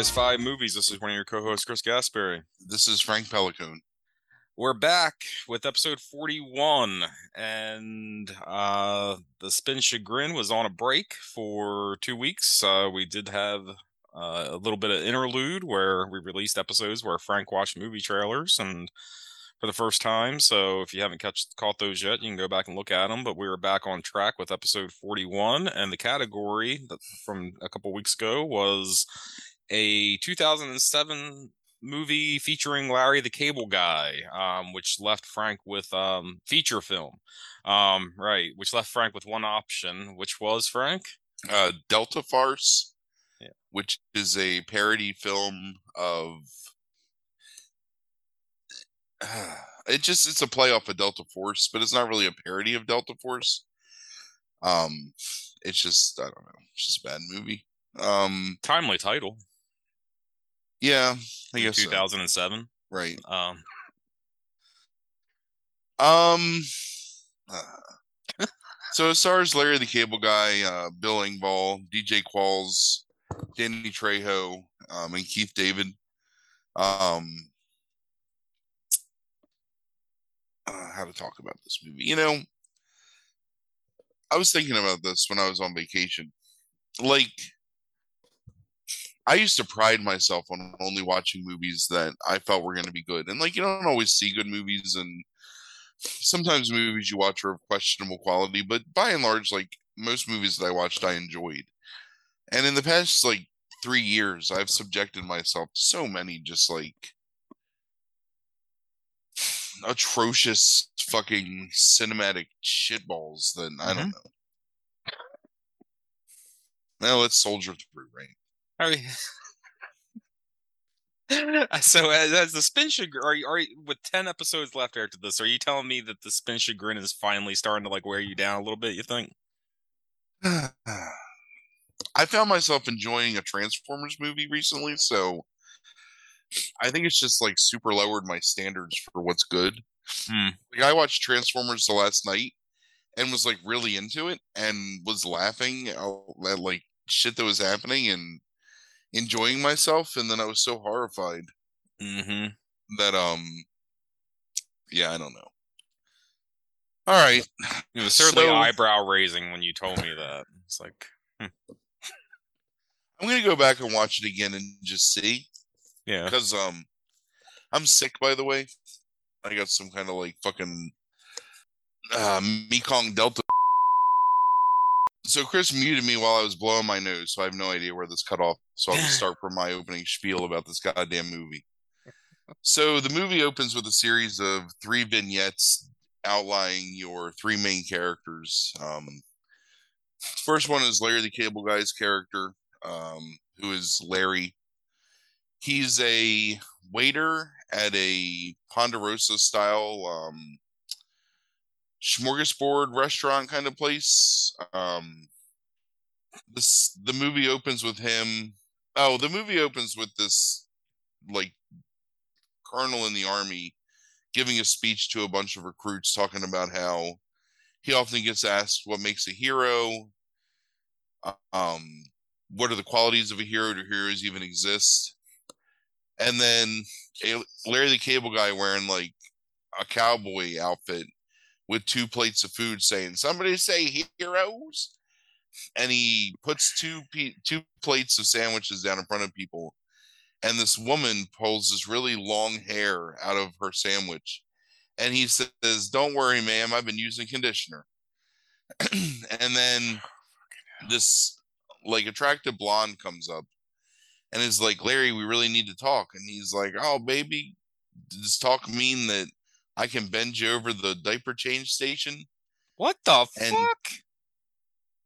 Guys Five Movies. This is one of your co-hosts, Chris Gaspari. This is Frank Pelicone. We're back with episode 41, and uh, the Spin Chagrin was on a break for two weeks. Uh, we did have uh, a little bit of interlude where we released episodes where Frank watched movie trailers and for the first time. So if you haven't catch, caught those yet, you can go back and look at them. But we were back on track with episode 41, and the category from a couple weeks ago was a 2007 movie featuring Larry the Cable Guy, um, which left Frank with um, feature film. Um, right, which left Frank with one option, which was Frank? Uh, Delta Farce, yeah. which is a parody film of. it just it's a play off of Delta Force, but it's not really a parody of Delta Force. Um, it's just I don't know, it's just a bad movie. Um, timely title. Yeah, I guess 2007. So. Right. Um. Um. Uh, so it stars Larry the Cable Guy, uh, Bill Engvall, DJ Qualls, Danny Trejo, um, and Keith David. Um. Uh, how to talk about this movie? You know, I was thinking about this when I was on vacation. Like I used to pride myself on only watching movies that I felt were going to be good. And like, you don't always see good movies, and sometimes movies you watch are of questionable quality, but by and large, like most movies that I watched, I enjoyed. And in the past, like, three years, I've subjected myself to so many just like atrocious fucking cinematic shitballs that I don't mm-hmm. know. Now let's soldier through, right? I mean, so as, as, the spin chagrin, are you, are you, with ten episodes left after this? Are you telling me that the spin chagrin is finally starting to like wear you down a little bit? You think? I found myself enjoying a Transformers movie recently, so I think it's just like super lowered my standards for what's good. Hmm. Like I watched Transformers the last night and was like really into it and was laughing at like shit that was happening and enjoying myself, and then I was so horrified mm-hmm. that um, yeah, I don't know. All right, it was certainly so, eyebrow raising when you told me that. It's like hmm. I'm gonna go back and watch it again and just see. Yeah, because um, I'm sick. By the way, I got some kind of like fucking uh, Mekong Delta so Chris muted me while I was blowing my nose, so I have no idea where this cut off. So I'll just start from my opening spiel about this goddamn movie. So the movie opens with a series of three vignettes outlining your three main characters. Um, first one is Larry the Cable Guy's character, um, who is Larry. He's a waiter at a Ponderosa style um, smorgasbord restaurant kind of place. Um, this the movie opens with him. Oh, the movie opens with this like colonel in the army giving a speech to a bunch of recruits talking about how he often gets asked what makes a hero um what are the qualities of a hero do heroes even exist and then larry the cable guy wearing like a cowboy outfit with two plates of food saying, Somebody say heroes. And he puts two two plates of sandwiches down in front of people. And this woman pulls this really long hair out of her sandwich. And he says, Don't worry, ma'am, I've been using conditioner. and then oh, this like attractive blonde comes up and is like, Larry, we really need to talk. And he's like, Oh, baby, does talk mean that I can bend you over the diaper change station. What the and fuck?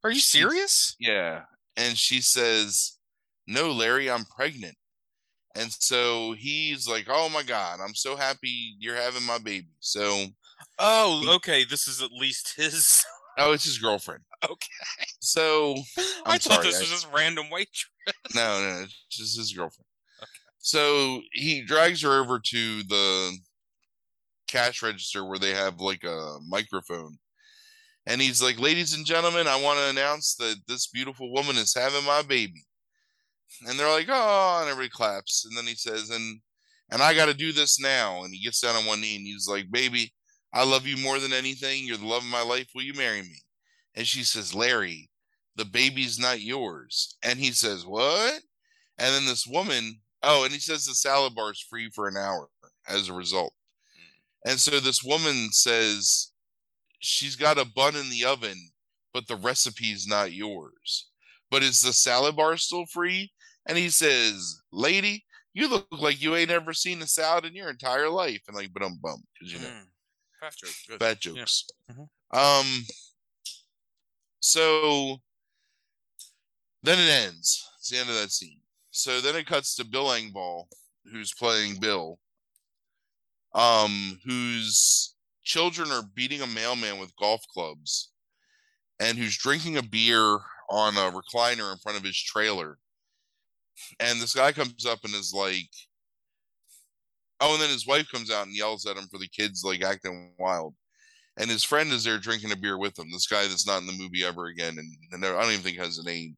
Are you serious? Yeah. And she says, No, Larry, I'm pregnant. And so he's like, Oh my God, I'm so happy you're having my baby. So Oh, okay. This is at least his Oh, it's his girlfriend. Okay. So I'm i thought sorry, this I... was just random waitress. No, no, it's just his girlfriend. Okay. So he drags her over to the cash register where they have like a microphone. And he's like, Ladies and gentlemen, I want to announce that this beautiful woman is having my baby. And they're like, oh, and everybody claps. And then he says, and and I got to do this now. And he gets down on one knee and he's like, baby, I love you more than anything. You're the love of my life. Will you marry me? And she says, Larry, the baby's not yours. And he says, what? And then this woman, oh, and he says the salad bar is free for an hour as a result. Hmm. And so this woman says she's got a bun in the oven, but the recipe's not yours. But is the salad bar still free? And he says, Lady, you look like you ain't ever seen a salad in your entire life. And like, but I'm bummed because you know, Mm. Fat joke. Bad jokes. Mhm. Um, so then it ends. It's the end of that scene. So then it cuts to Bill Engvall, who's playing Bill, um, whose children are beating a mailman with golf clubs, and who's drinking a beer on a recliner in front of his trailer. And this guy comes up and is like, Oh, and then his wife comes out and yells at him for the kids like acting wild. And his friend is there drinking a beer with him. This guy that's not in the movie ever again, and, and I don't even think has a name.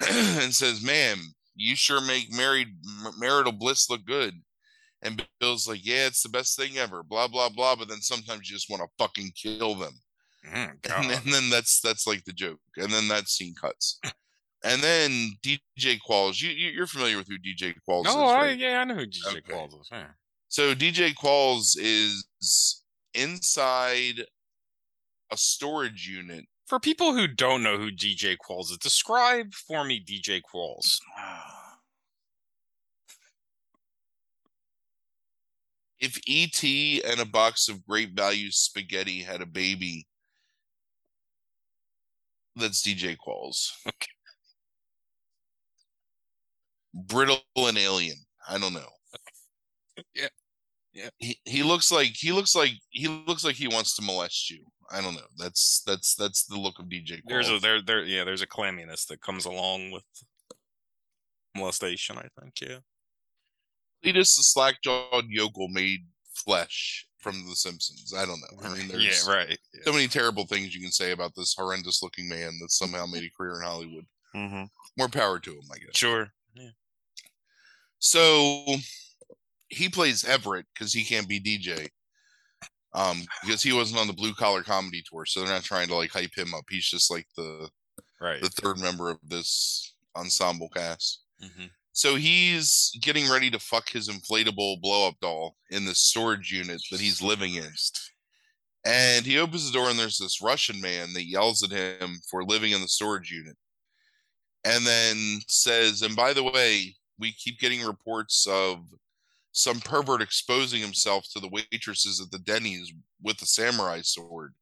and says, "Man, you sure make married marital bliss look good." And Bill's like, "Yeah, it's the best thing ever." Blah blah blah. But then sometimes you just want to fucking kill them. Mm, And, and then that's that's like the joke. And then that scene cuts. And then DJ Qualls, you, you you're familiar with who DJ Qualls No, is, I, right? yeah, I know who DJ Okay. Qualls is. Yeah. So DJ Qualls is inside a storage unit. For people who don't know who DJ Qualls is, describe for me DJ Qualls. If ET and a box of great value spaghetti had a baby, that's DJ Qualls. Okay. Brittle and alien. I don't know. Yeah. Yeah. He he looks like he looks like he looks like he wants to molest you. I don't know. That's that's that's the look of DJ Qualls. There's a there there yeah, there's a clamminess that comes along with molestation, I think, yeah. Cletus the slack jawed yokel made flesh from The Simpsons. I don't know. I mean, there's yeah, right. Yeah. so many terrible things you can say about this horrendous looking man that somehow made a career in Hollywood. Mm-hmm. More power to him, I guess. Sure. Yeah. So he plays Everett because he can't be DJ. Um, because he wasn't on the blue collar comedy tour, so they're not trying to like hype him up. He's just like the Right. the third member of this ensemble cast. hmm So he's getting ready to fuck his inflatable blow up doll in the storage unit that he's living in. And he opens the door, and there's this Russian man that yells at him for living in the storage unit. And then says, and by the way, we keep getting reports of some pervert exposing himself to the waitresses at the Denny's with a samurai sword.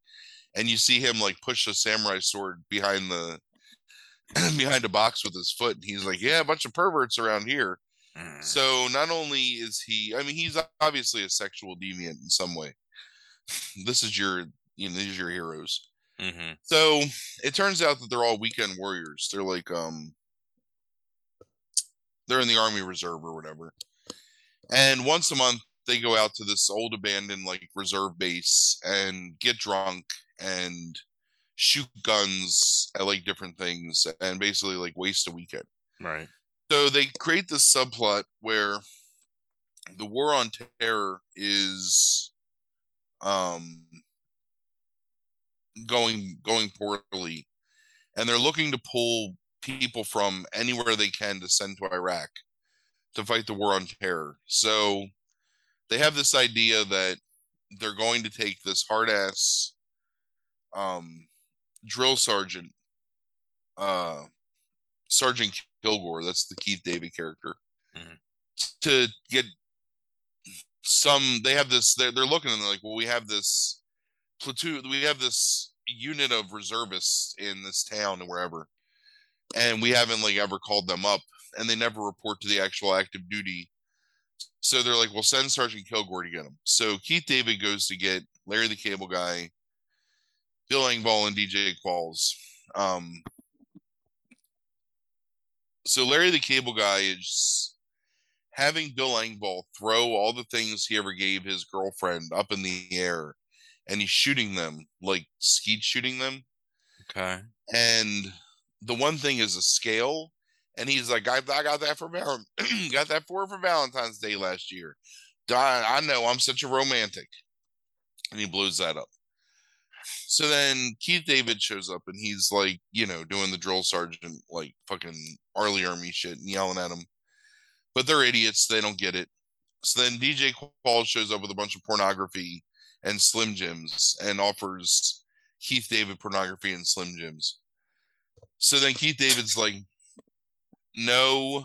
And you see him like push a samurai sword behind the behind a box with his foot. And he's like, Yeah, a bunch of perverts around here. Mm. So not only is he, I mean, he's obviously a sexual deviant in some way. This is your, you know, these are your heroes. hmm So it turns out that they're all weekend warriors. They're like, um, they're in the army reserve or whatever. And once a month, they go out to this old abandoned like reserve base and get drunk and shoot guns at like different things and basically like waste a weekend. Right. So they create this subplot where the war on terror is um going going poorly and they're looking to pull people from anywhere they can to send to Iraq to fight the war on terror. So they have this idea that they're going to take this hard ass um drill sergeant uh Sergeant Kilgore, that's the Keith David character, Mhm. to get some. They have this. They're, they're looking and they're like, well, we have this platoon. We have this unit of reservists in this town and wherever, and we haven't like ever called them up, and they never report to the actual active duty. So they're like, well, send Sergeant Kilgore to get them. So Keith David goes to get Larry the Cable Guy, Bill Engvall, and DJ Qualls. Um, so Larry the Cable Guy is having Bill Engvall throw all the things he ever gave his girlfriend up in the air, and he's shooting them like skeet shooting them. Okay. And the one thing is a scale, and he's like, I, I got that for val- got that for for Valentine's Day last year. I, I know I'm such a romantic, and he blows that up. So then Keith David shows up and he's like, you know, doing the drill sergeant, like fucking Arlie Army shit and yelling at him. But they're idiots. They don't get it. So then DJ Qualls shows up with a bunch of pornography and Slim Jims and offers Keith David pornography and Slim Jims. So then Keith David's like, no,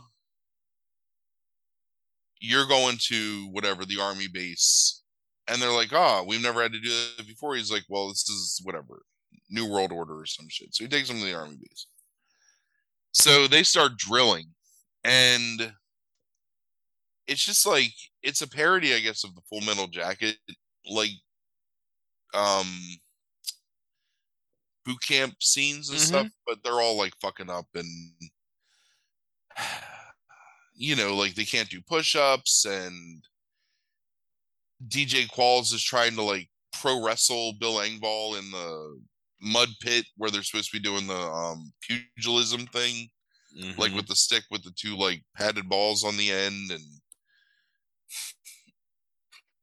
you're going to whatever the army base. And they're like, oh, we've never had to do that before. He's like, well, this is whatever, New World Order or some shit. So he takes them to the army base. So they start drilling. And it's just like, it's a parody, I guess, of the Full Metal Jacket. Like, um, boot camp scenes and mm-hmm. stuff, but they're all like fucking up and you know, like they can't do push-ups and DJ Qualls is trying to like pro wrestle Bill Engvall in the mud pit where they're supposed to be doing the um pugilism thing. Mm-hmm. Like with the stick with the two like padded balls on the end and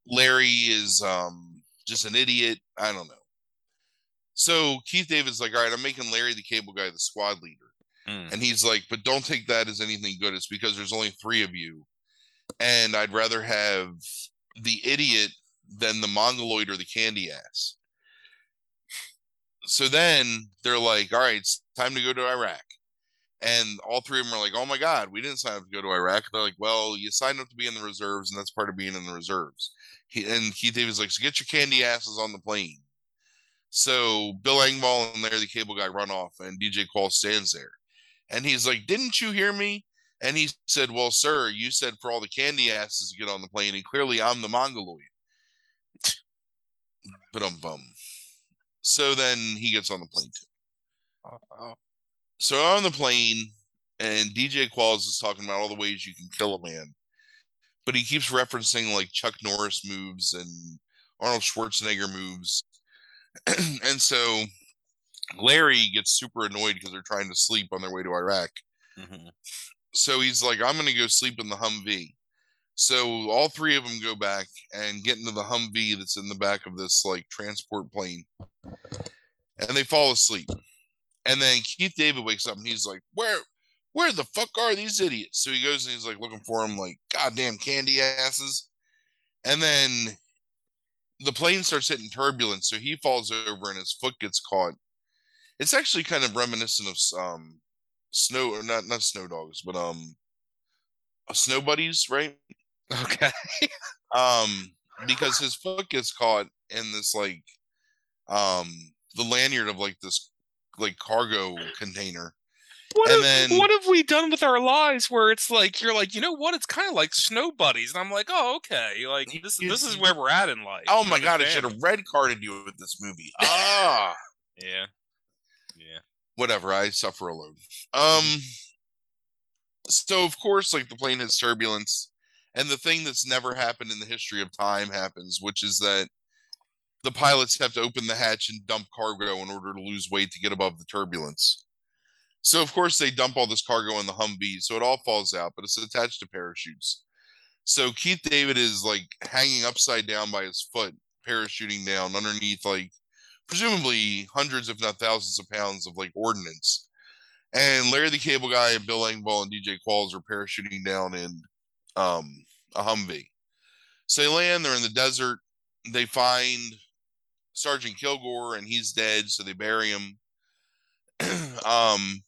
Larry is um just an idiot. I don't know. So Keith David's like, all right, I'm making Larry the cable guy the squad leader. Mm. And he's like, but don't take that as anything good. It's because there's only three of you. And I'd rather have the idiot than the mongoloid or the candy ass. So then they're like, all right, it's time to go to Iraq. And all three of them are like, oh my God, we didn't sign up to go to Iraq. They're like, well, you signed up to be in the reserves, and that's part of being in the reserves. He, and Keith David's like, so get your candy asses on the plane. So Bill Engvall and Larry the Cable Guy run off, and DJ Qualls stands there. And he's like, Didn't you hear me? And he said, Well, sir, you said for all the candy asses to get on the plane, and clearly I'm the Mongoloid. but um bum. So then he gets on the plane too. Uh-oh. So on the plane, and DJ Qualls is talking about all the ways you can kill a man. But he keeps referencing like Chuck Norris moves and Arnold Schwarzenegger moves. and so Larry gets super annoyed because they're trying to sleep on their way to Iraq. Mm-hmm. So he's like, I'm to go sleep in the Humvee. So all three of them go back and get into the Humvee that's in the back of this like transport plane. And they fall asleep. And then Keith David wakes up and he's like, Where where the fuck are these idiots? So he goes and he's like looking for them, like, goddamn candy asses. And then the plane starts hitting turbulence, so he falls over and his foot gets caught it's actually kind of reminiscent of um snow or not not snow dogs, but um snow buddies, right? Okay. um because his foot gets caught in this like um the lanyard of like this like cargo container. What and have, then, what have we done with our lives where it's like you're like you know what it's kind of like snow buddies and I'm like oh okay like this this is where we're at in life. Oh my god! I should have red carded you with this movie. Ah. Whatever. I suffer alone. Um. So of course, like the plane has turbulence, and the thing that's never happened in the history of time happens, which is that the pilots have to open the hatch and dump cargo in order to lose weight to get above the turbulence. So of course they dump all this cargo in the Humvee, so it all falls out, but it's attached to parachutes. So Keith David is like hanging upside down by his foot, parachuting down underneath like presumably hundreds, if not thousands, of pounds of like ordnance. And Larry the Cable Guy Bill Engvall and DJ Qualls are parachuting down in um, a Humvee. So they land, they're in the desert. They find Sergeant Kilgore and he's dead, so they bury him. um,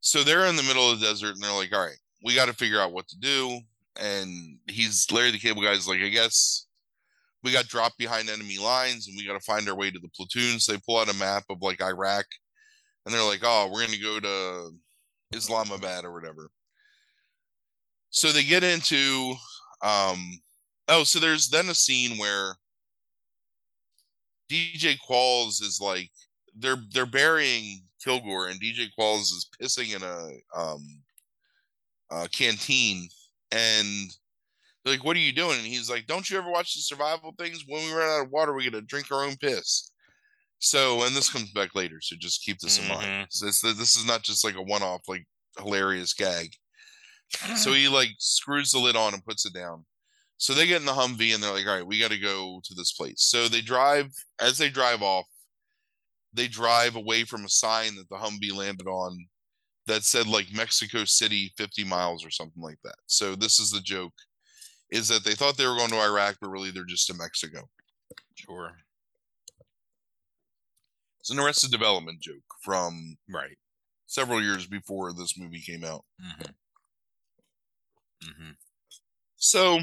so they're in the middle of the desert and they're like, all right, we got to figure out what to do. And he's Larry the Cable Guy's like, I guess we got dropped behind enemy lines and we got to find our way to the platoons. They pull out a map of like Iraq and they're like, oh, we're going to go to Islamabad or whatever. So they get into, um, oh, so there's then a scene where DJ Qualls is like, they're they're burying Kilgore and DJ Qualls is pissing in a um a canteen and like, what are you doing? And he's like, don't you ever watch the survival things? When we run out of water, we got to drink our own piss. So, and this comes back later, so just keep this mm-hmm. in mind. Mm-hmm. So this, this is not just like a one-off. Like, hilarious gag. so he like screws the lid on and puts it down. So they get in the Humvee and they're like, all right, we got to go to this place. So they drive, as they drive off, they drive away from a sign that the Humvee landed on that said like Mexico City 50 miles or something like that. So this is the joke is that they thought they were going to Iraq, but really they're just in Mexico. Sure. It's an arrested development joke from Right. several years before this movie came out. Mm-hmm. Mm-hmm. So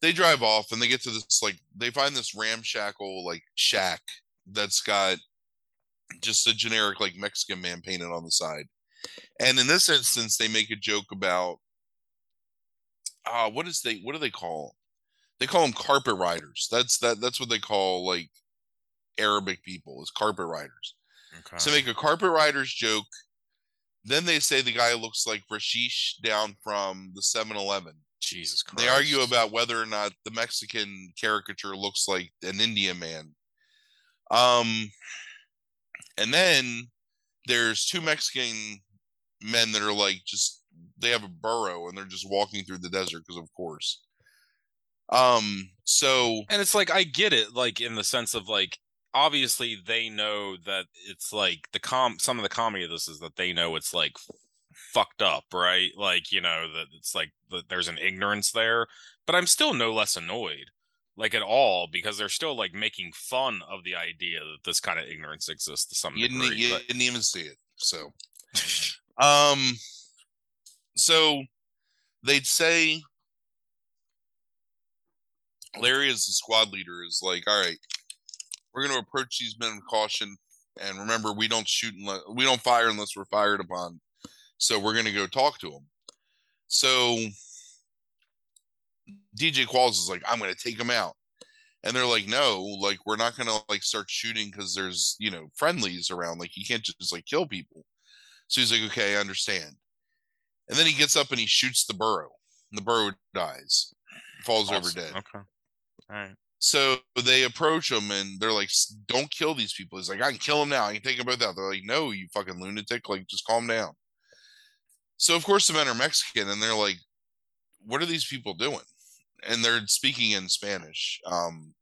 they drive off and they get to this like they find this ramshackle like shack that's got just a generic like Mexican man painted on the side. And in this instance, they make a joke about uh what is they what do they call? They call them carpet riders. That's that that's what they call like Arabic people is carpet riders. Okay. So make a carpet riders joke. Then they say the guy looks like Rashish down from the 7-Eleven. Jesus Christ. They argue about whether or not the Mexican caricature looks like an Indian man. Um, and then there's two Mexican men that are like just they have a burro and they're just walking through the desert because of course. Um, so And it's like I get it, like in the sense of like obviously they know that it's like the com some of the comedy of this is that they know it's like fucked up, right? Like, you know, that it's like that there's an ignorance there. But I'm still no less annoyed, like at all, because they're still like making fun of the idea that this kind of ignorance exists to some you didn't, degree. you but- didn't even see it. So, um, so they'd say Larry, as the squad leader, is like, all right, we're going to approach these men with caution, and remember, we don't shoot unless we don't fire unless we're fired upon. So we're going to go talk to them. So DJ Qualls is like, I'm going to take them out. And they're like, no, like we're not gonna like start shooting because there's you know friendlies around. Like you can't just like kill people. So he's like, okay, I understand. And then he gets up and he shoots the burro. And the burro dies, falls over dead. Okay. All right. So they approach him and they're like, "Don't kill these people." He's like, "I can kill them now. I can take them both out." They're like, "No, you fucking lunatic! Like, just calm down." So of course the men are Mexican and they're like, "What are these people doing?" And they're speaking in Spanish. Um,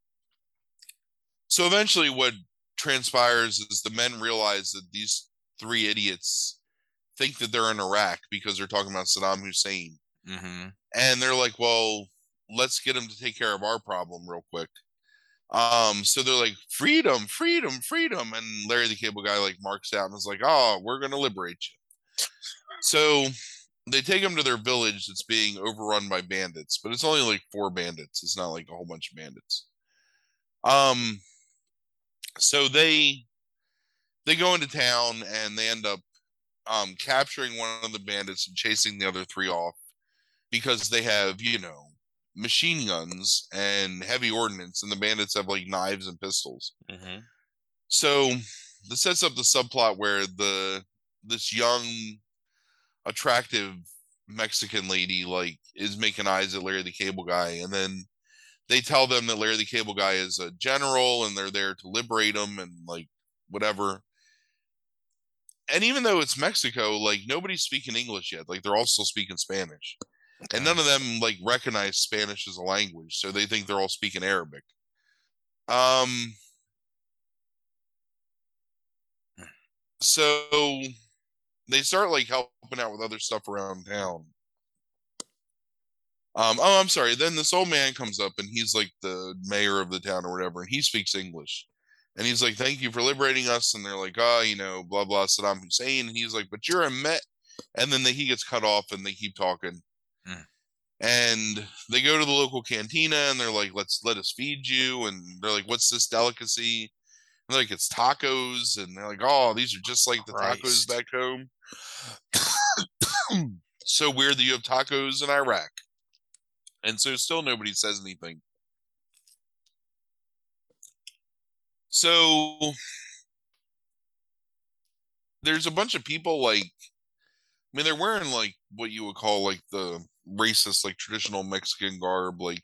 so eventually, what transpires is the men realize that these three idiots think that they're in Iraq because they're talking about Saddam Hussein Mm-hmm. and they're like, "Well, let's get them to take care of our problem real quick." Um, so they're like, "Freedom, freedom, freedom," and Larry the Cable Guy like marks out and is like, "Oh, we're gonna liberate you." So they take him to their village that's being overrun by bandits, but it's only like four bandits. It's not like a whole bunch of bandits. Um, so they they go into town and they end up um capturing one of the bandits and chasing the other three off because they have, you know, machine guns and heavy ordnance, and the bandits have like knives and pistols. Mm-hmm. So this sets up the subplot where the this young, attractive Mexican lady like is making eyes at Larry the Cable Guy, and then they tell them that Larry the Cable Guy is a general and they're there to liberate him and like whatever. And even though it's Mexico, like nobody's speaking English yet. Like they're all still speaking Spanish and none of them like recognize Spanish as a language, so they think they're all speaking Arabic. Um, so they start like helping out with other stuff around town. Um, oh, I'm sorry. Then this old man comes up and he's like the mayor of the town or whatever, and he speaks English. And he's like, "Thank you for liberating us." And they're like, "Oh, you know, blah blah Saddam Hussein." And he's like, "But you're a Met." And then they, he gets cut off, and they keep talking. Hmm. And they go to the local cantina and they're like let's let us feed you. And they're like what's this delicacy? And they're like it's tacos. And they're like oh these are just like the tacos back home. So weird that you have tacos in iraq. And so still nobody says anything so there's a bunch of people like I mean, they're wearing like what you would call like the racist, like traditional Mexican garb. Like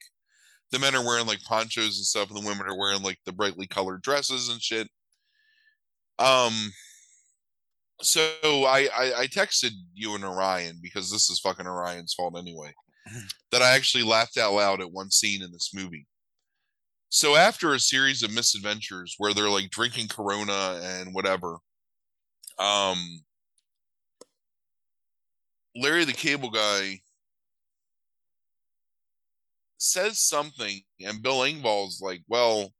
the men are wearing like ponchos and stuff, and the women are wearing like the brightly colored dresses and shit. Um, so I, I I texted you and Orion because this is fucking Orion's fault anyway. that I actually laughed out loud at one scene in this movie. So after a series of misadventures where they're like drinking Corona and whatever, um, Larry the Cable Guy says something, and Bill Engvall's like, "Well,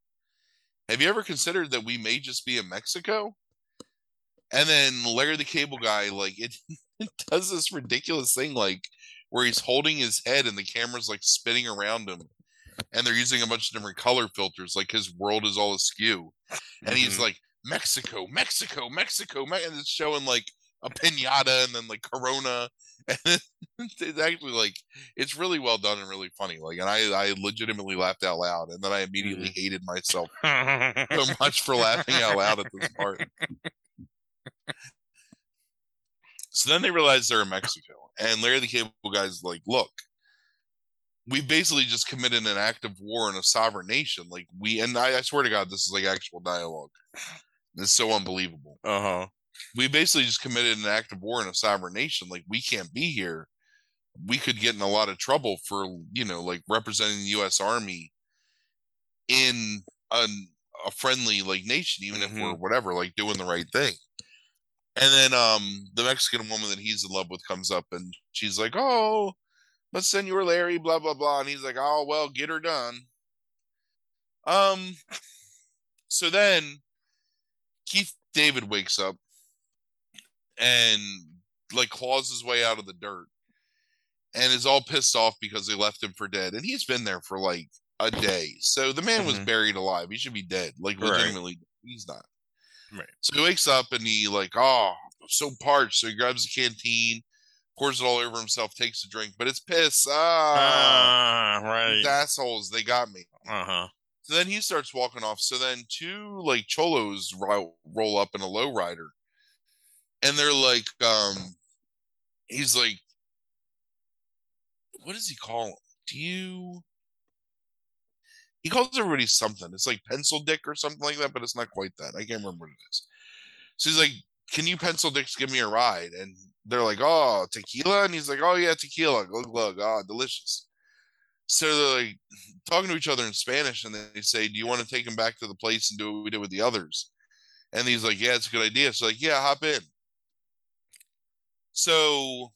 have you ever considered that we may just be in Mexico?" And then Larry the Cable Guy, like, it, it does this ridiculous thing, like where he's holding his head and the camera's like spinning around him, and they're using a bunch of different color filters, like his world is all askew, and mm-hmm. he's like, "Mexico, Mexico, Mexico," and it's showing like a pinata and then like Corona. And it's actually like it's really well done and really funny. Like, and I I legitimately laughed out loud, and then I immediately mm-hmm. hated myself so much for laughing out loud at this part. so then they realize they're in Mexico, and Larry the Cable Guy's like, "Look, we basically just committed an act of war in a sovereign nation. Like we, and I, I swear to God, this is like actual dialogue. It's so unbelievable. Uh huh we basically just committed an act of war in a sovereign nation. Like we can't be here. We could get in a lot of trouble for you know like representing the U.S. Army in a, a friendly like nation, even mm-hmm. if we're mm-hmm. whatever like doing the right thing. And then um the Mexican woman that he's in love with comes up and she's like, "Oh, let's send you Larry," blah blah blah, and he's like, "Oh well, get her done." Um, so then Keith David wakes up and like claws his way out of the dirt and is all pissed off because they left him for dead. And he's been there for like a day. So the man mm-hmm. was buried alive. He should be dead. Like legitimately, right. he's not. Right. So he wakes up and he like, oh, I'm so parched. So he grabs the canteen, pours it all over himself, takes a drink, but it's piss. Ah, uh, right. assholes, they got me. Uh huh. So then he starts walking off. So then two like cholos ro- roll up in a lowrider and they're like, um, he's like, what does he call him? Do you? He calls everybody something. It's like pencil dick or something like that, but it's not quite that. I can't remember what it is. So he's like, "Can you pencil dicks give me a ride?" And they're like, "Oh, tequila," and he's like, "Oh yeah, tequila. Glug glug. Ah, oh, delicious." So they're like talking to each other in Spanish, and they say, "Do you want to take him back to the place and do what we did with the others?" And he's like, "Yeah, it's a good idea." So like, "Yeah, hop in." So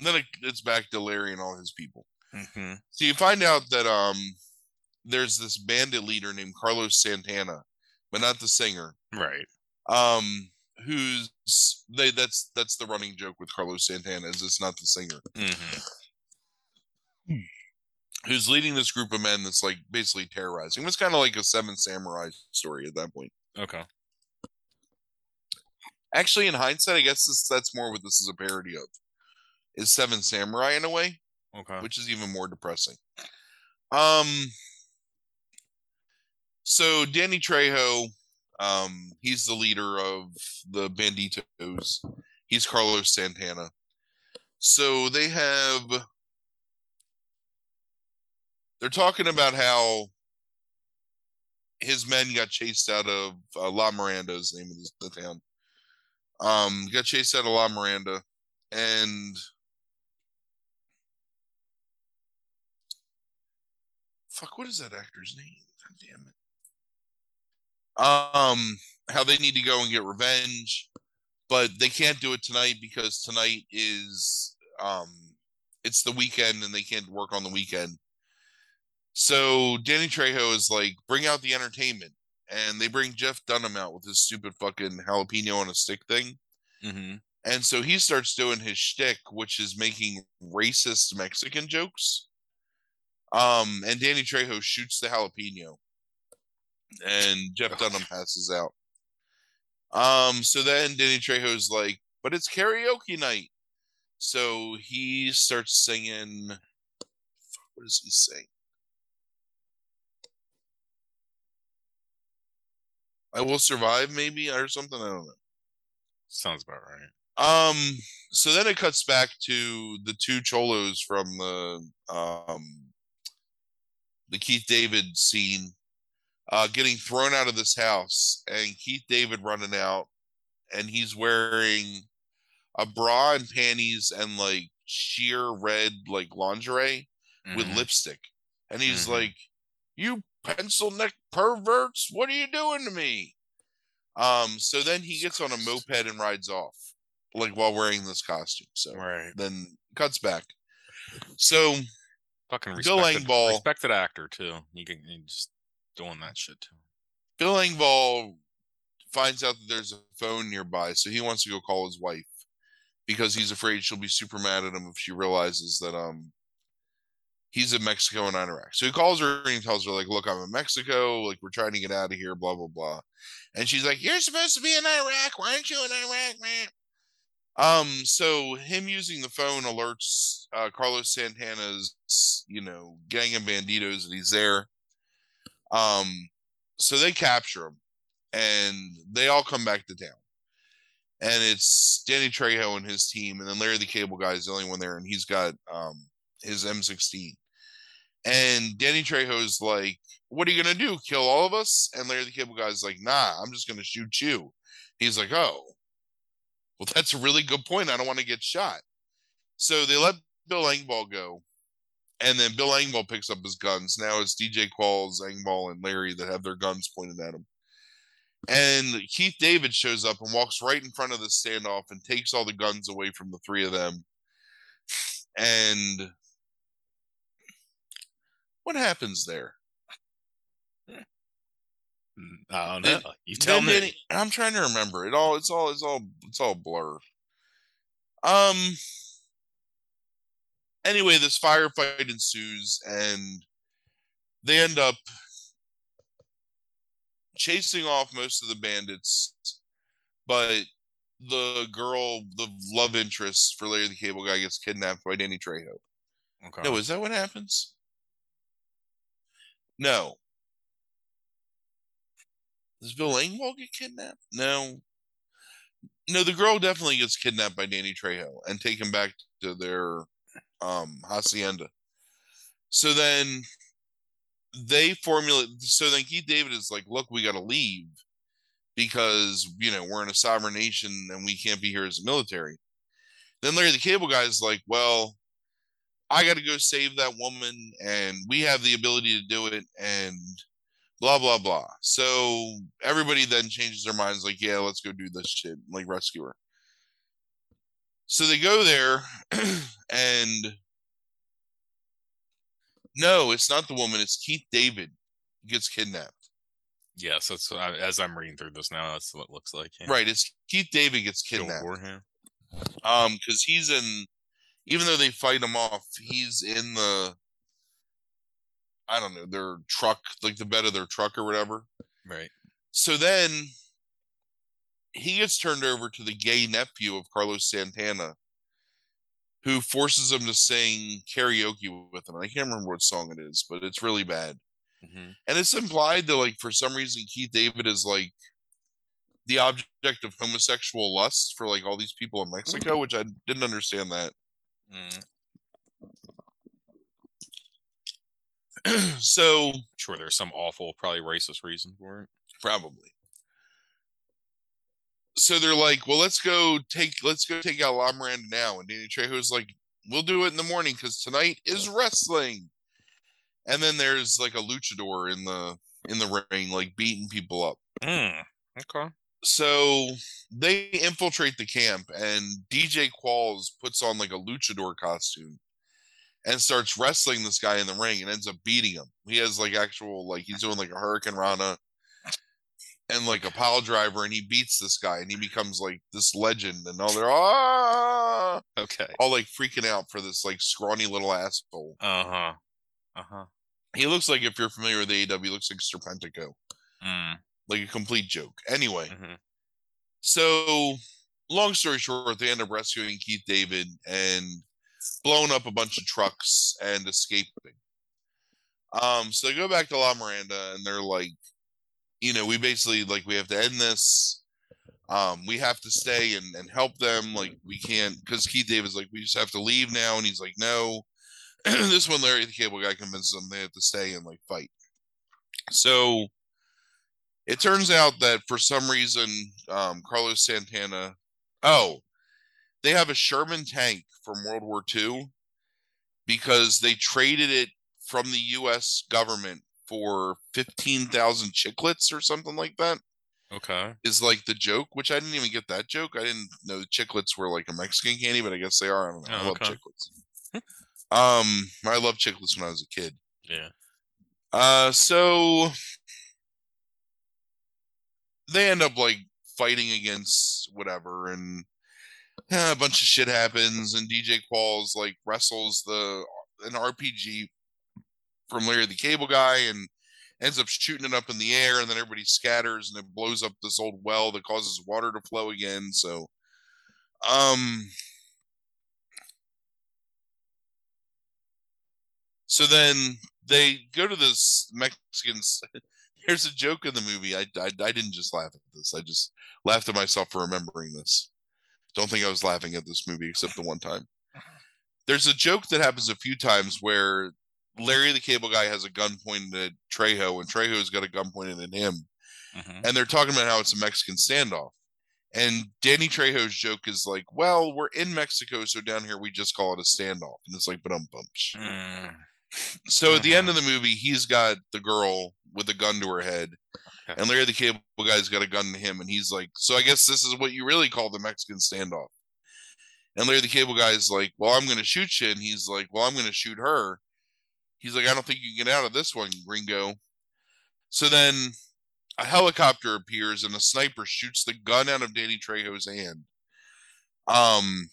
then it, it's back to Larry and all his people. Mm-hmm. So you find out that um there's this bandit leader named Carlos Santana, but not the singer. Right. Um who's they that's that's the running joke with Carlos Santana is it's not the singer. Mm-hmm. Who's leading this group of men that's like basically terrorizing. It's kind of like a seven samurai story at that point. Okay. Actually, in hindsight, I guess this, that's more what this is a parody of. Is Seven Samurai in a way, okay, which is even more depressing. Um. So Danny Trejo, um, he's the leader of the Banditos. He's Carlos Santana. So they have. They're talking about how his men got chased out of uh, La Miranda's name of the town. Um, got chased out of La Miranda, and fuck, what is that actor's name? God damn it. Um, how they need to go and get revenge, but they can't do it tonight because tonight is um, it's the weekend and they can't work on the weekend. So Danny Trejo is like, bring out the entertainment and they bring Jeff Dunham out with his stupid fucking jalapeno on a stick thing. Mm-hmm. And so he starts doing his shtick, which is making racist Mexican jokes. Um, and Danny Trejo shoots the jalapeno, and Jeff Dunham passes out. Um, so then Danny Trejo's like, but it's karaoke night. So he starts singing. What does he sing? I will survive, maybe, or something. I don't know. Sounds about right. Um. So then it cuts back to the two cholos from the um the Keith David scene. Uh, getting thrown out of this house, and Keith David running out, and he's wearing a bra and panties and like sheer red like lingerie mm-hmm. with lipstick, and he's mm-hmm. like, "You pencil neck perverts, what are you doing to me?" Um, so then he gets on a moped and rides off, like while wearing this costume. So right. then cuts back. So fucking respected, Bill Engvall, respected actor too. You can you just doing that shit too. Bill Engvall finds out that there's a phone nearby, so he wants to go call his wife because he's afraid she'll be super mad at him if she realizes that um he's in Mexico and Iraq. So he calls her and he tells her, like, look, I'm in Mexico, like we're trying to get out of here, blah, blah, blah. And she's like, You're supposed to be in Iraq. Why aren't you in Iraq, man? Um, so him using the phone alerts uh, Carlos Santana's, you know, gang of banditos that he's there. Um, so they capture him and they all come back to town. And it's Danny Trejo and his team, and then Larry the Cable Guy is the only one there, and he's got um his M16. And Danny Trejo's like, What are you gonna do? Kill all of us? And Larry the Cable Guy's like, Nah, I'm just gonna shoot you. He's like, Oh, well, that's a really good point. I don't want to get shot. So they let Bill Engvall go. And then Bill Engvall picks up his guns. Now it's DJ Qualls, Engvall, and Larry that have their guns pointed at him. And Keith David shows up and walks right in front of the standoff and takes all the guns away from the three of them. And what happens there? I don't know. you tell me. I'm trying to remember it all. It's all. It's all. It's all blur. Um. Anyway, this firefight ensues, and they end up chasing off most of the bandits, but the girl, the love interest for Larry the Cable Guy, gets kidnapped by Danny Trejo. Okay. No, is that what happens? No. Does Bill Engvall get kidnapped? No. No, the girl definitely gets kidnapped by Danny Trejo and taken back to their um hacienda. So then they formulate so then Keith David is like, look, we gotta leave because you know we're in a sovereign nation and we can't be here as a military. Then Larry the Cable Guy is like, well, I got to go save that woman, and we have the ability to do it, and blah blah blah. So everybody then changes their minds, like, yeah, let's go do this shit, like rescue her. So they go there, and no, it's not the woman. It's Keith David gets kidnapped. Yes, that's uh, as I'm reading through this now. That's what it looks like. Yeah. Right, it's Keith David gets kidnapped. Um, because he's in even though they fight him off, he's in the I don't know, their truck, like the bed of their truck or whatever. Right. So then he gets turned over to the gay nephew of Carlos Santana, who forces him to sing karaoke with him. I can't remember what song it is, but it's really bad. Mm-hmm. And it's implied that, like, for some reason, Keith David is like the object of homosexual lust for like all these people in Mexico, which I didn't understand that. Mm. so sure there's some awful probably racist reason for it probably so they're like well let's go take let's go take out la miranda now and danny trejo's like we'll do it in the morning because tonight is wrestling. And then there's like a luchador in the in the ring like beating people up. Mm, okay. So they infiltrate the camp and DJ Qualls puts on like a luchador costume and starts wrestling this guy in the ring and ends up beating him. He has like actual like he's doing like a hurricanrana and like a pile driver and he beats this guy and he becomes like this legend and all they're ah okay all like freaking out for this like scrawny little asshole. Uh-huh. Uh-huh. He looks like if you're familiar with AEW, he looks like Serpentico. Mm like a complete joke. Anyway, mm-hmm. so long story short, they end up rescuing Keith David and blowing up a bunch of trucks and escaping. Um, so they go back to La Miranda and they're like, you know, we basically like we have to end this. Um, we have to stay and, and help them. Like we can't because Keith David's like, we just have to leave now, and he's like, no. this one, Larry the Cable Guy convinces them they have to stay and like fight. So It turns out that for some reason, um, Carlos Santana. Oh, they have a Sherman tank from World War II because they traded it from the U.S. government for fifteen thousand chiclets or something like that. Okay. Is like the joke, which I didn't even get that joke. I didn't know chiclets were like a Mexican candy, but I guess they are. I don't know. Oh, I love okay. chiclets. um, I love chiclets when I was a kid. Yeah. Uh, so they end up like fighting against whatever, and eh, a bunch of shit happens, and DJ Qualls like wrestles the an RPG from Larry the Cable Guy, and ends up shooting it up in the air, and then everybody scatters, and it blows up this old well that causes water to flow again. So, um. So then they go to this Mexicans. There's a joke in the movie. I, I I didn't just laugh at this. I just laughed at myself for remembering this. Don't think I was laughing at this movie except the one time. There's a joke that happens a few times where Larry the Cable Guy has a gun pointed at Trejo, and Trejo's got a gun pointed at him, Mhm. and they're talking about how it's a Mexican standoff. And Danny Trejo's joke is like, "Well, we're in Mexico, so down here we just call it a standoff," and it's like, "But um bumps." Mm, So at the end of the movie, he's got the girl with a gun to her head, Okay. and Larry the Cable Guy's got a gun to him, and he's like, "So I guess this is what you really call the Mexican standoff." And Larry the Cable Guy's like, "Well, I'm going to shoot you," and he's like, "Well, I'm going to shoot her." He's like, "I don't think you can get out of this one, Gringo." So then a helicopter appears, and a sniper shoots the gun out of Danny Trejo's hand. Um,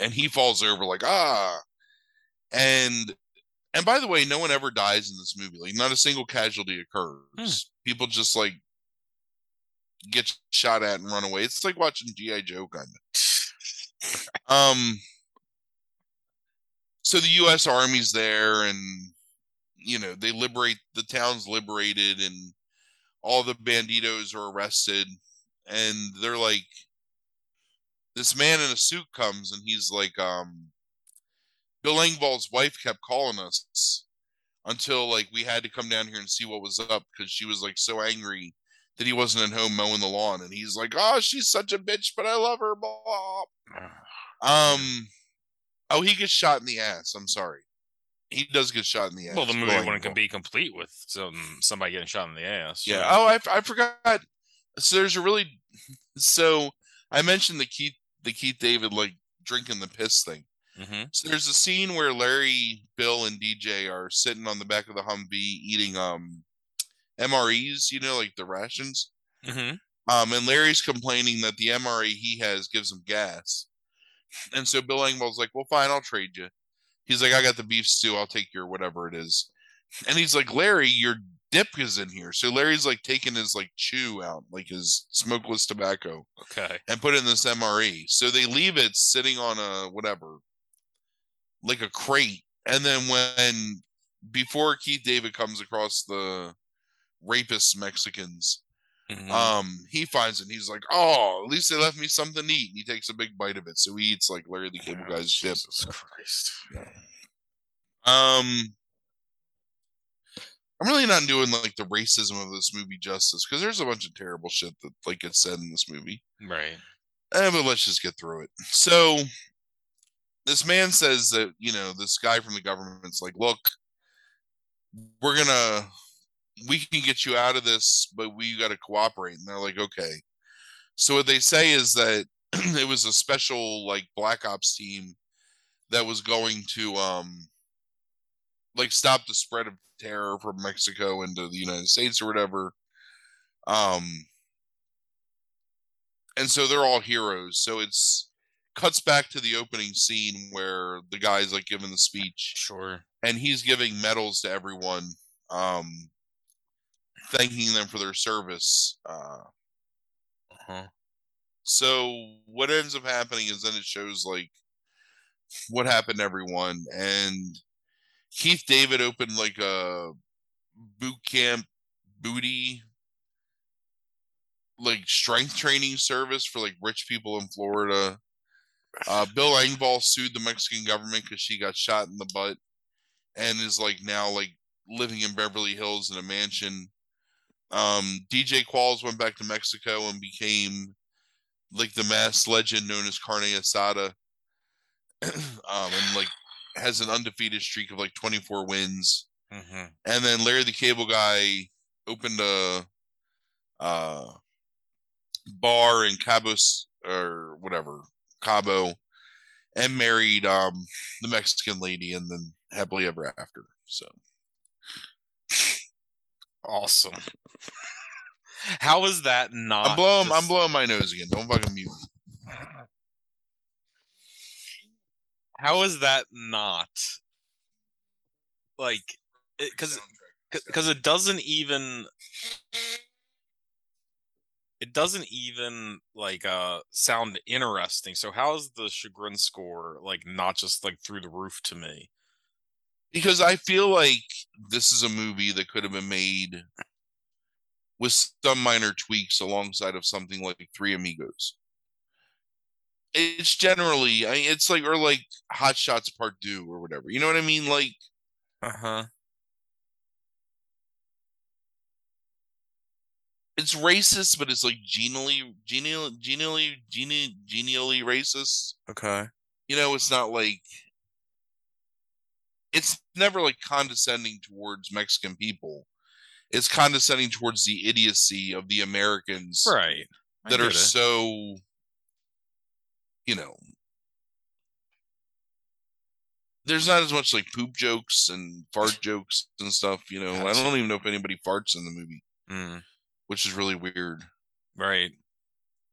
and he falls over like ah, and and by the way, no one ever dies in this movie. Like not a single casualty occurs. People just like get shot at and run away. It's like watching GI Joe kind of. Um. So the U.S. Army's there, and you know they liberate the town's liberated, and all the banditos are arrested, and they're like, this man in a suit comes, and he's like, um, Bill Engvall's wife kept calling us until like we had to come down here and see what was up because she was like so angry that he wasn't at home mowing the lawn, and he's like, "Oh, she's such a bitch, but I love her." Blah. Um, oh, he gets shot in the ass. I'm sorry, he does get shot in the ass. Well, the movie Bill wouldn't Engvall. be complete with some somebody getting shot in the ass. Yeah. Oh, I, I forgot. So there's a really so I mentioned the Keith the Keith David like drinking the piss thing. hmm So there's a scene where Larry, Bill, and DJ are sitting on the back of the Humvee eating um MREs, you know, like the rations. hmm Um, and Larry's complaining that the MRE he has gives him gas. And so Bill Engvall's like, "Well, fine, I'll trade you." He's like, "I got the beef stew. I'll take your whatever it is." And he's like, "Larry, your dip is in here." So Larry's like taking his like chew out, like his smokeless tobacco, Okay. and put it in this MRE. So they leave it sitting on a whatever, like a crate. And then when before Keith David comes across the rapist Mexicans, Mhm. um, he finds it. and He's like, "Oh, at least they left me something to eat." And he takes a big bite of it. So he eats like Larry the Cable Oh, Guy's. Jesus Christ. Um, I'm really not doing like the racism of this movie justice because there's a bunch of terrible shit that like gets said in this movie. Right. Eh, but let's just get through it. So this man says that, you know, this guy from the government's like, look, we're gonna we can get you out of this, but we gotta cooperate. And they're like, okay. So what they say is that it was a special like black ops team that was going to um like stop the spread of terror from Mexico into the United States or whatever. Um and so they're all heroes. So it's cuts back to the opening scene where the guy's like giving the speech Sure. and he's giving medals to everyone, um, thanking them for their service. Uh, Uh-huh. so what ends up happening is then it shows like what happened to everyone, and Keith David opened like a boot camp booty like strength training service for like rich people in Florida. Uh, Bill Engvall sued the Mexican government because she got shot in the butt and is like now like living in Beverly Hills in a mansion. Um, DJ Qualls went back to Mexico and became like the mass legend known as Carne Asada. um, and like has an undefeated streak of like 24 wins. Mm-hmm. And then Larry the Cable Guy opened a uh, bar in Cabos or whatever, Cabo, and married um, the Mexican lady and then happily ever after. So awesome. How is that not? I'm blowing. just- I'm blowing my nose again. Don't fucking mute me. How is that not like? Because because it doesn't even it doesn't even like uh sound interesting so how is the chagrin score like not just like through the roof to me because I feel like this is a movie that could have been made with some minor tweaks alongside of something like Three Amigos. It's generally, I it's like or like Hot Shots Part Two or whatever. You know what I mean? Like uh-huh it's racist, but it's like genially, genially, genially, genially, genially racist. okay You know, it's not like it's never like condescending towards Mexican people. It's condescending towards the idiocy of the Americans right I that are it. so, you know, there's not as much like poop jokes and fart jokes and stuff. You know, I don't even know if anybody farts in the movie, Mm, which is really weird. right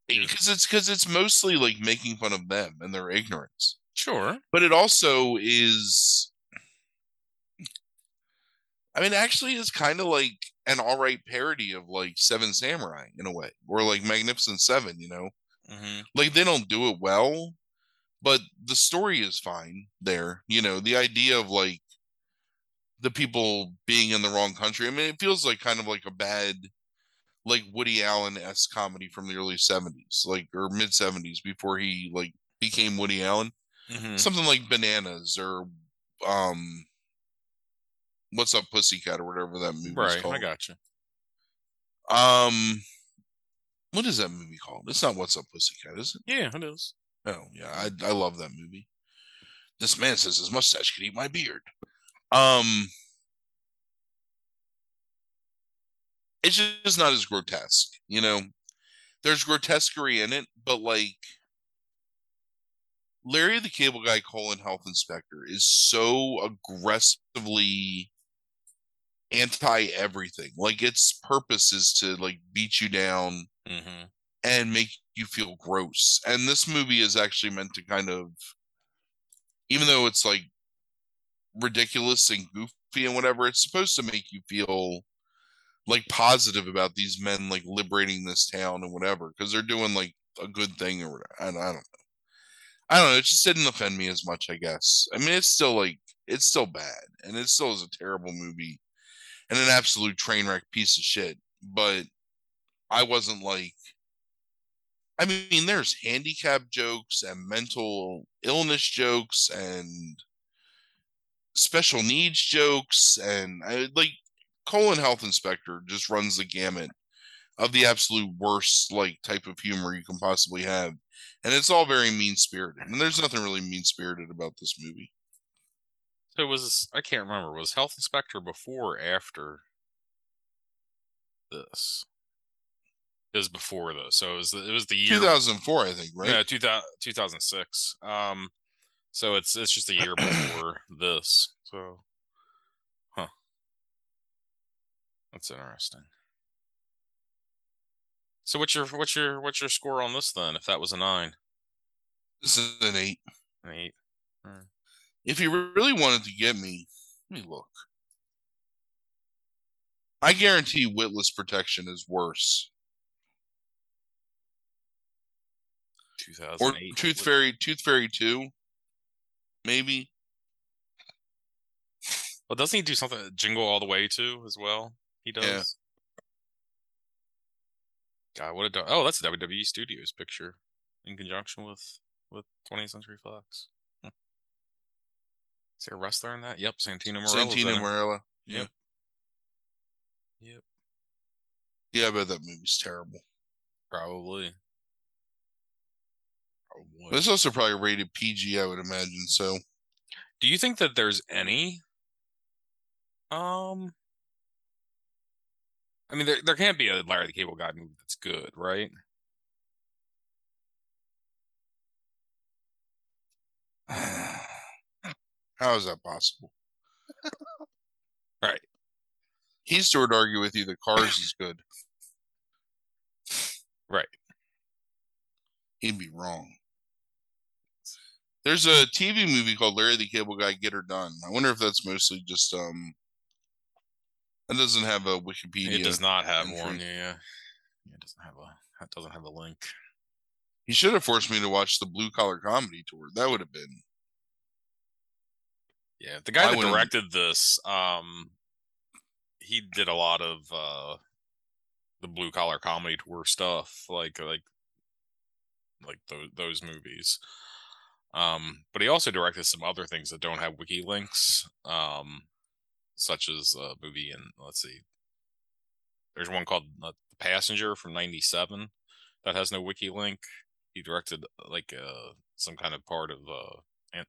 because it's because it's mostly like making fun of them and their ignorance sure but it also is i mean actually it's kind of like an all right parody of like seven samurai in a way or like magnificent seven you know? Hmm like they don't do it well but the story is fine there you know? The idea of like the people being in the wrong country i mean it feels like kind of like a bad like woody allen-esque comedy from the early 70s like or mid 70s before he like became woody allen. Hmm something like bananas or um what's up pussycat or whatever that movie right called i got you um what is that movie called it's not what's up pussycat is it yeah it is Oh yeah, I I love that movie. This man says his mustache could eat my beard. Um, it's just not as grotesque, you know. There's grotesquerie in it, but like Larry the Cable Guy, colon health inspector, is so aggressively anti everything. Like its purpose is to like beat you down hmm and make you feel gross. And this movie is actually meant to kind of, even though it's like ridiculous and goofy and whatever, it's supposed to make you feel like positive about these men like liberating this town and whatever because they're doing like a good thing or whatever. I, I don't know. I don't know. It just didn't offend me as much, I guess. I mean, it's still like it's still bad, and it still is a terrible movie and an absolute train wreck piece of shit. But I wasn't like I mean, there's handicap jokes and mental illness jokes and special needs jokes and I, like colon health inspector just runs the gamut of the absolute worst like type of humor you can possibly have and it's all very mean spirited and there's nothing really mean spirited about this movie so was i can't remember was health inspector before or after this it was before this so it was the, it was the year 2004 i think right Yeah, 2000, 2006. Um, so it's it's just a year before this. So, huh? That's interesting. So what's your what's your what's your score on this then? If that was a nine, this is an eight an eight. If you really wanted to get me let me look i guarantee witless protection is worse Two or. Tooth Fairy, Tooth Fairy Two, maybe. Well, doesn't he do something Jingle All the Way too as well? He does. Yeah. God, what a do- oh, that's a WWE Studios picture in conjunction with with 20th Century Fox. Is there a wrestler in that? Yep, Santino Marella. Santino Marella. Yep. Yep. Yeah, but that movie's terrible. Probably. Probably. It's also probably rated PG, I would imagine. So, do you think that there's any? Um, I mean, there there can't be a Larry the Cable Guy movie that's good, right? How is that possible? right. He still would argue with you that Cars is good. Right. He'd be wrong. There's a TV movie called Larry the Cable Guy Get Her Done. I wonder if that's mostly just um it doesn't have a Wikipedia. It does not have entry. one, yeah. It doesn't have a it doesn't have a link. He should have forced me to watch the Blue Collar Comedy Tour. That would have been Yeah, the guy I that directed this, um he did a lot of uh the blue collar comedy tour stuff, like like like those those movies. Um, but he also directed some other things that don't have wiki links, um, such as a movie and let's see, there's one called uh, The Passenger from '97 that has no wiki link. He directed like uh, some kind of part of uh,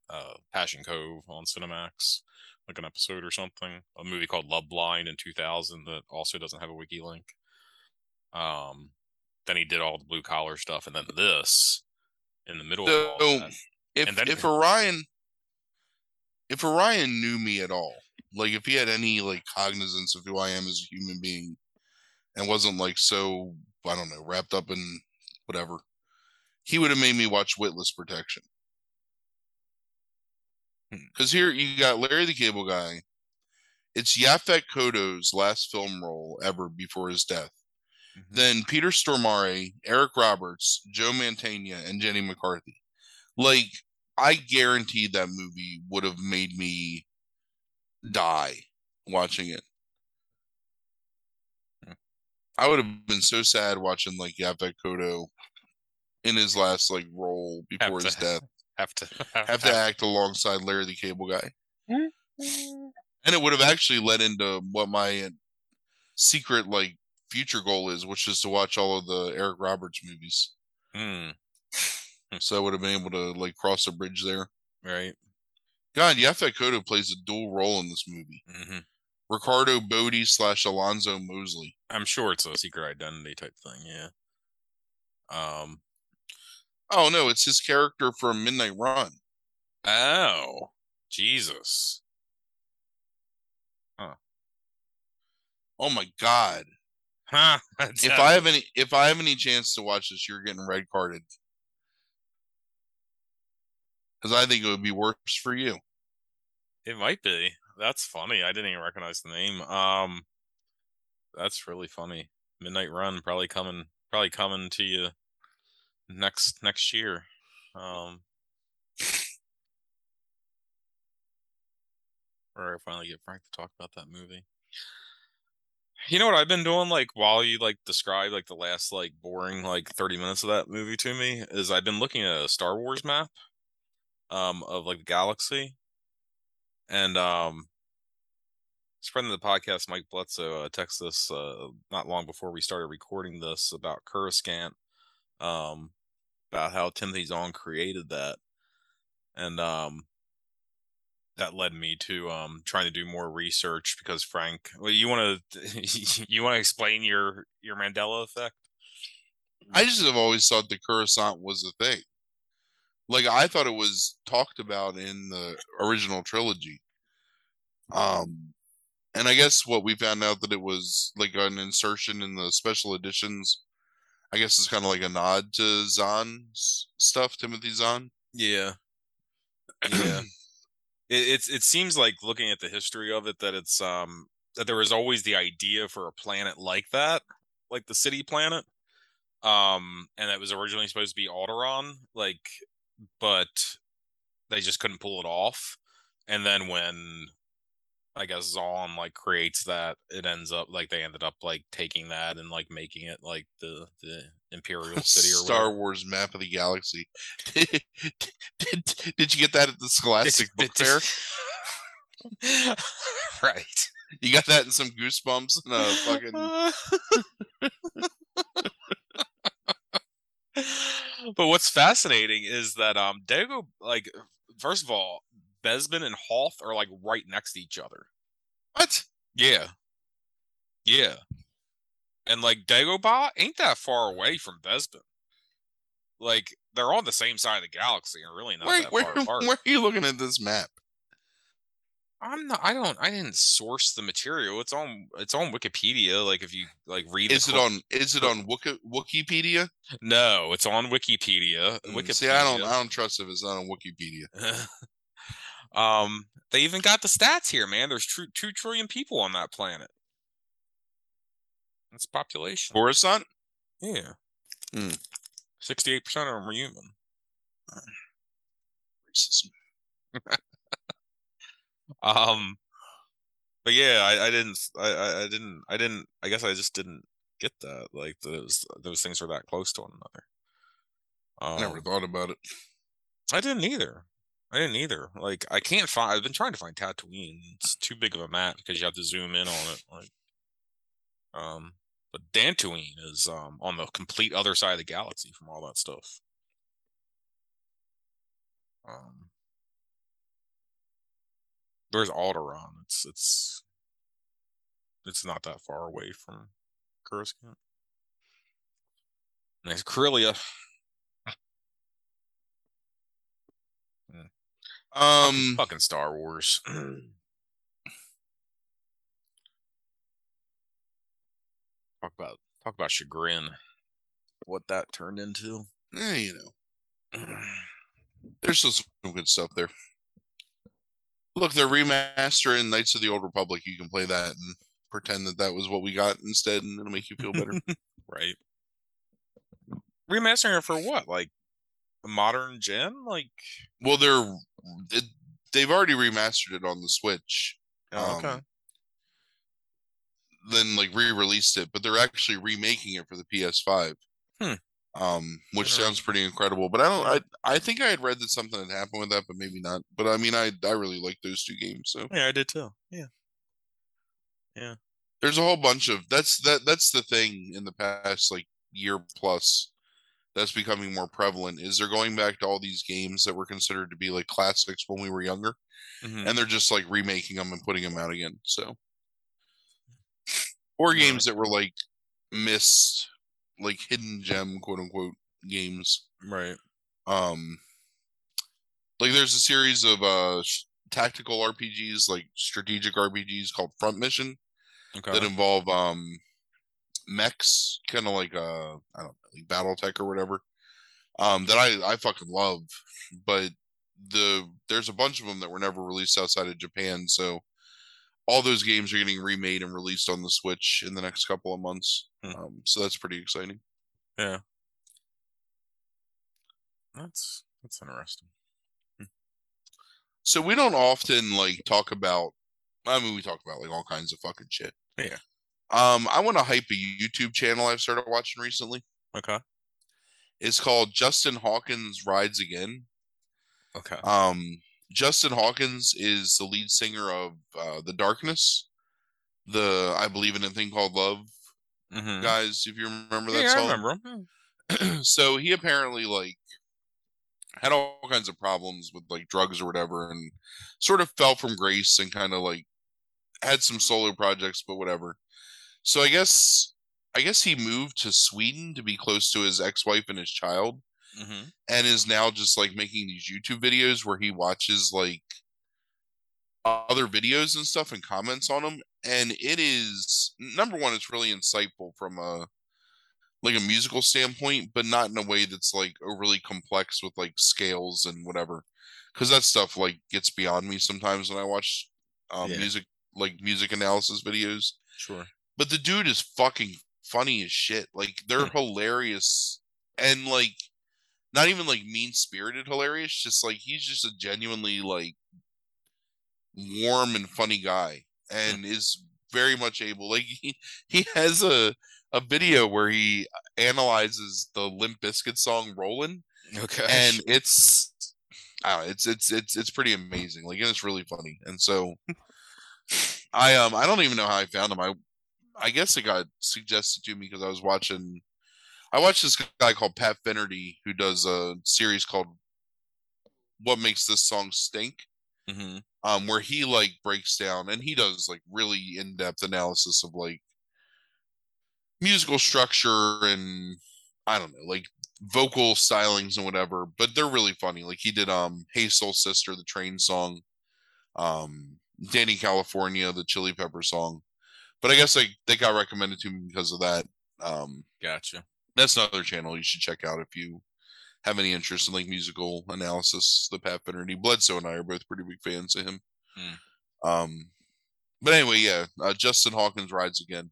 uh, Passion Cove on Cinemax, like an episode or something. A movie called Love Blind in 2000 that also doesn't have a wiki link. Um, then he did all the blue collar stuff, and then this in the middle so, of all that. If then, if Orion if Orion knew me at all, like if he had any like cognizance of who I am as a human being, and wasn't like so I don't know wrapped up in whatever, he would have made me watch Witless Protection. Because hmm. here you got Larry the Cable Guy. It's Yaphet Kotto's last film role ever before his death. Mm-hmm. Then Peter Stormare, Eric Roberts, Joe Mantegna, and Jenny McCarthy. Like, I guarantee that movie would have made me die watching it. Hmm. I would have been so sad watching like Yaphet Kotto in his last like role before his death. Have to have, have to act alongside Larry the Cable Guy. and it would have actually led into what my secret like future goal is, which is to watch all of the Eric Roberts movies. Mm. so I would have been able to like cross a bridge there. Right. God, Yaphet Kotto plays a dual role in this movie. Mm-hmm. Ricardo Bodie slash Alonzo Mosley. I'm sure it's a secret identity type thing. Yeah. Um. Oh no, it's his character from Midnight Run. Oh, Jesus. Huh. Oh my God. Huh. if I have any if I have any chance to watch this, you're getting red carded. Because I think it would be worse for you. It might be. That's funny. I didn't even recognize the name. Um that's really funny. Midnight Run probably coming probably coming to you next next year. Um or I finally get Frank to talk about that movie. You know what I've been doing like while you like describe like the last like boring like 30 minutes of that movie to me is I've been looking at a Star Wars map um of like the galaxy and um friend of the podcast Mike Bledsoe uh, texted us uh, not long before we started recording this about Coruscant um about how Timothy Zahn created that and um that led me to um trying to do more research because Frank, well, you want to you want to explain your your Mandela effect? I just have always thought the Coruscant was a thing. Like I thought it was talked about in the original trilogy. Um and I guess what we found out that it was like an insertion in the special editions. I guess it's kind of like a nod to Zahn's stuff, Timothy Zahn. Yeah. Yeah it, it's it seems like looking at the history of it that it's um that there was always the idea for a planet like that, like the city planet, um, and that was originally supposed to be Alderaan, like, but they just couldn't pull it off. And then when I guess Zahn like creates that. It ends up like they ended up like taking that and like making it like the the Imperial City or Star whatever. Wars map of the galaxy. did, did, did, you get that at the Scholastic Book Fair? right. You got that in some goosebumps and a fucking. but what's fascinating is that um Dago like first of all Bespin and Hoth are like right next to each other. What? Yeah. Yeah. And like Dagobah ain't that far away from Bespin. Like they're on the same side of the galaxy and really not Where, that where, far apart. where are you looking at this map? I'm not I don't I didn't source the material. It's on it's on Wikipedia. Like if you like read Is it on? Is it on Wiki, Wikipedia? No, it's on Wikipedia. Mm, Wikipedia. See, I don't. I don't trust if it's not on Wikipedia. um, they even got the stats here, man. There's tr- two trillion people on that planet. That's population. Coruscant. Yeah. Hmm. Sixty-eight percent of them are human. Racism. Um, but yeah, I, I didn't, I, I- didn't, I didn't. I guess I just didn't get that. Like those, those things are that close to one another. I Um, never thought about it. I didn't either. I didn't either. Like I can't find. I've been trying to find Tatooine. It's too big of a map because you have to zoom in on it. Like, um, but Dantooine is um on the complete other side of the galaxy from all that stuff. Um, there's Alderaan. It's it's it's not that far away from Coruscant. There's Corellia. Um, Fucking Star Wars. talk about talk about chagrin. What that turned into. eh, you know, there's still some good stuff there. Look, they're remastering Knights of the Old Republic. You can play that and pretend that that was what we got instead, and it'll make you feel better. right. Remastering it for what? Like a modern gen? Like well, they're it, they've already remastered it on the Switch. oh, okay. Um, then like re-released it, but they're actually remaking it for the PS5. Hmm. Um, which sounds pretty incredible. But I don't. I I think I had read that something had happened with that, but maybe not. But I mean, I I really like those two games. So Yeah, I did too. Yeah. Yeah. there's a whole bunch of that's that that's the thing in the past like year plus that's becoming more prevalent is they're going back to all these games that were considered to be like classics when we were younger Mhm. and they're just like remaking them and putting them out again so or Yeah. games that were like missed like hidden gem quote unquote games Right. um like there's a series of uh sh- tactical rpgs like strategic rpgs called front mission Okay. that involve um mechs kind of like uh i don't know like battletech or whatever um that i i fucking love but the there's a bunch of them that were never released outside of japan so all those games are getting remade and released on the switch in the next couple of months Hmm. um so that's pretty exciting yeah. That's that's interesting. so we don't often like talk about i mean we talk about like all kinds of fucking shit Yeah. Um i want to hype a youtube channel i've started watching recently Okay. it's called justin hawkins rides again Okay. Um, Justin Hawkins is the lead singer of uh, The Darkness, the I believe in a thing called Love Mhm. guys. If you remember that Yeah, I song, remember him. so he apparently like had all kinds of problems with like drugs or whatever, and sort of fell from grace and kind of like had some solo projects, but whatever. So I guess I guess he moved to Sweden to be close to his ex-wife and his child hmm and is now just like making these YouTube videos where he watches like other videos and stuff and comments on them. And it is number one, it's really insightful from a like a musical standpoint, but not in a way that's like overly complex with like scales and whatever. Because that stuff like gets beyond me sometimes when I watch um, Yeah. music like music analysis videos Sure. But the dude is fucking funny as shit. Like they're hilarious and like not even like mean spirited hilarious. Just like he's just a genuinely like warm and funny guy, and is very much able. Like he he has a a video where he analyzes the Limp Bizkit song "Rollin'," Okay. and it's know, it's it's it's it's pretty amazing. Like and it's really funny. And so I um I don't even know how I found him. I I guess it got suggested to me because I was watching I watched this guy called Pat Finnerty who does a series called "What Makes This Song Stink," hmm um, where he like breaks down and he does like really in depth analysis of like musical structure and I don't know, like vocal stylings and whatever. But they're really funny. Like he did um "Hey Soul Sister," the Train song, um Dani California, the Chili Pepper song. But I guess like they got recommended to me because of that. Um, Gotcha. that's another channel you should check out if you have any interest in like musical analysis. The Pat Finnerty, Bledsoe, and I are both pretty big fans of him. Hmm. Um, but anyway, yeah, uh, Justin Hawkins rides again.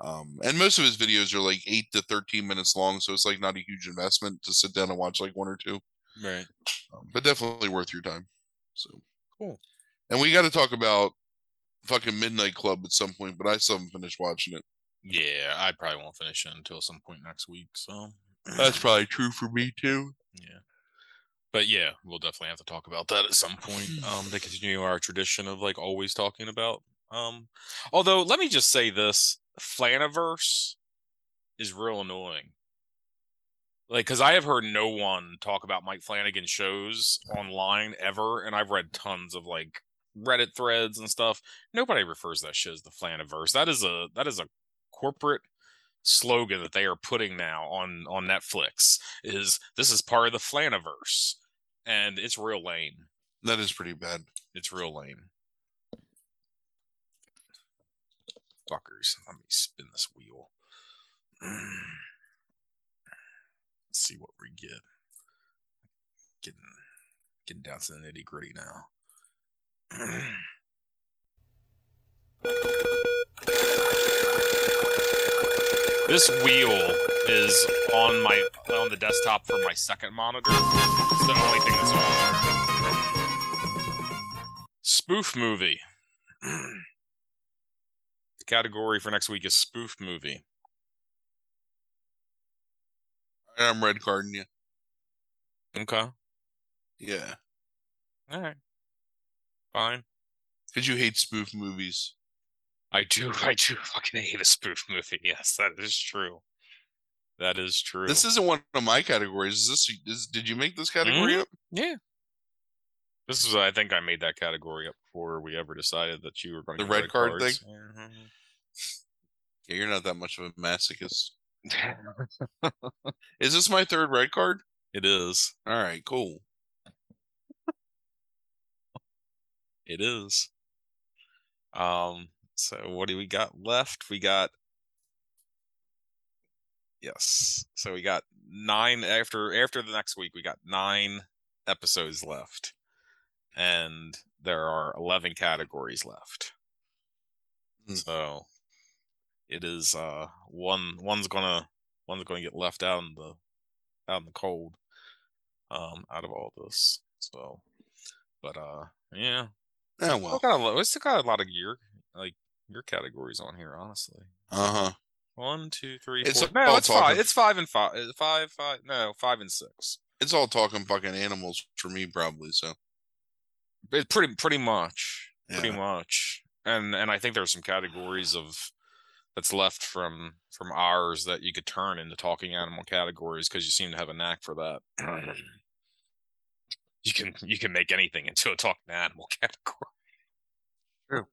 Um, and most of his videos are like eight to thirteen minutes long, so it's like not a huge investment to sit down and watch like one or two, Right. um, but definitely worth your time. So Cool. And we got to talk about fucking Midnight Club at some point, but I still haven't finished watching it. Yeah, I probably won't finish it until some point next week. So That's probably true for me too. yeah. But yeah, we'll definitely have to talk about that at some point. Um, to continue our tradition of like always talking about. Um, although let me just say this: Flaniverse is real annoying. Like, because I have heard no one talk about Mike Flanagan shows online ever, and I've read tons of like Reddit threads and stuff. Nobody refers to that shit as the Flaniverse. That is a that is a corporate slogan that they are putting now on on Netflix. Is this is part of the Flaniverse, and it's real lame. That is pretty bad. It's real lame. Fuckers. Let me spin this wheel. Let's see what we get. Getting getting down to the nitty gritty now. this wheel is on my on the desktop for my second monitor. It's the only thing that's on. Spoof movie. the category for next week is spoof movie. I'm red carding you. Okay. Yeah, All right. Fine. because you hate spoof movies. I do. I do fucking hate a spoof movie. Yes, that is true. That is true. This isn't one of my categories. Is this? Is, did you make this category Mhm. up? yeah. This is. I think I made that category up before we ever decided that you were going The to red card thing? Mhm. Yeah, you're not that much of a masochist. Is this my third red card? it is. All right, cool. It is. Um, so what do we got left? We got Yes. So we got 9 after after the next week we got 9 episodes left. And there are 11 categories left. Hmm. So it is uh one one's going to one's going to get left out in the out in the cold um out of all this. So but uh yeah, Oh we well. got a lot, we still got a lot of your like your categories on here, honestly. Uh huh. One, two, three, It's four. all No, it's five. It's five and five. uh, Five, five. No, five and six. It's all talking fucking animals for me, probably. So It pretty, pretty much, pretty much. And and I think there's some categories of that's left from from ours that you could turn into talking animal categories because you seem to have a knack for that. you can you can make anything into a talking animal category. True.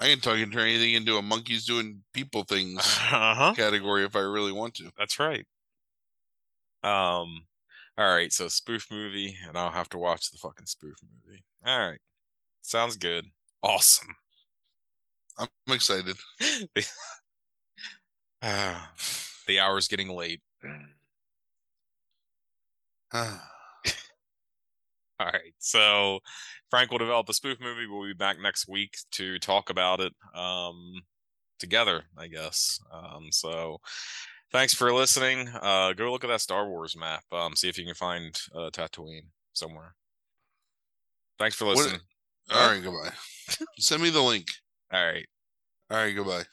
I can talk turn anything into a monkeys doing people things Uh huh. category if I really want to. That's right. Um, all right. So spoof movie, and I'll have to watch the fucking spoof movie. All right, sounds good. Awesome. I'm excited. Ah, the hour's getting late. All right. So Frank will develop a spoof movie. We'll be back next week to talk about it um together, I guess. Um so thanks for listening. Uh go look at that Star Wars map. Um see if you can find uh Tatooine somewhere. Thanks for What- listening. All right, goodbye. Send me the link. All right. All right, goodbye.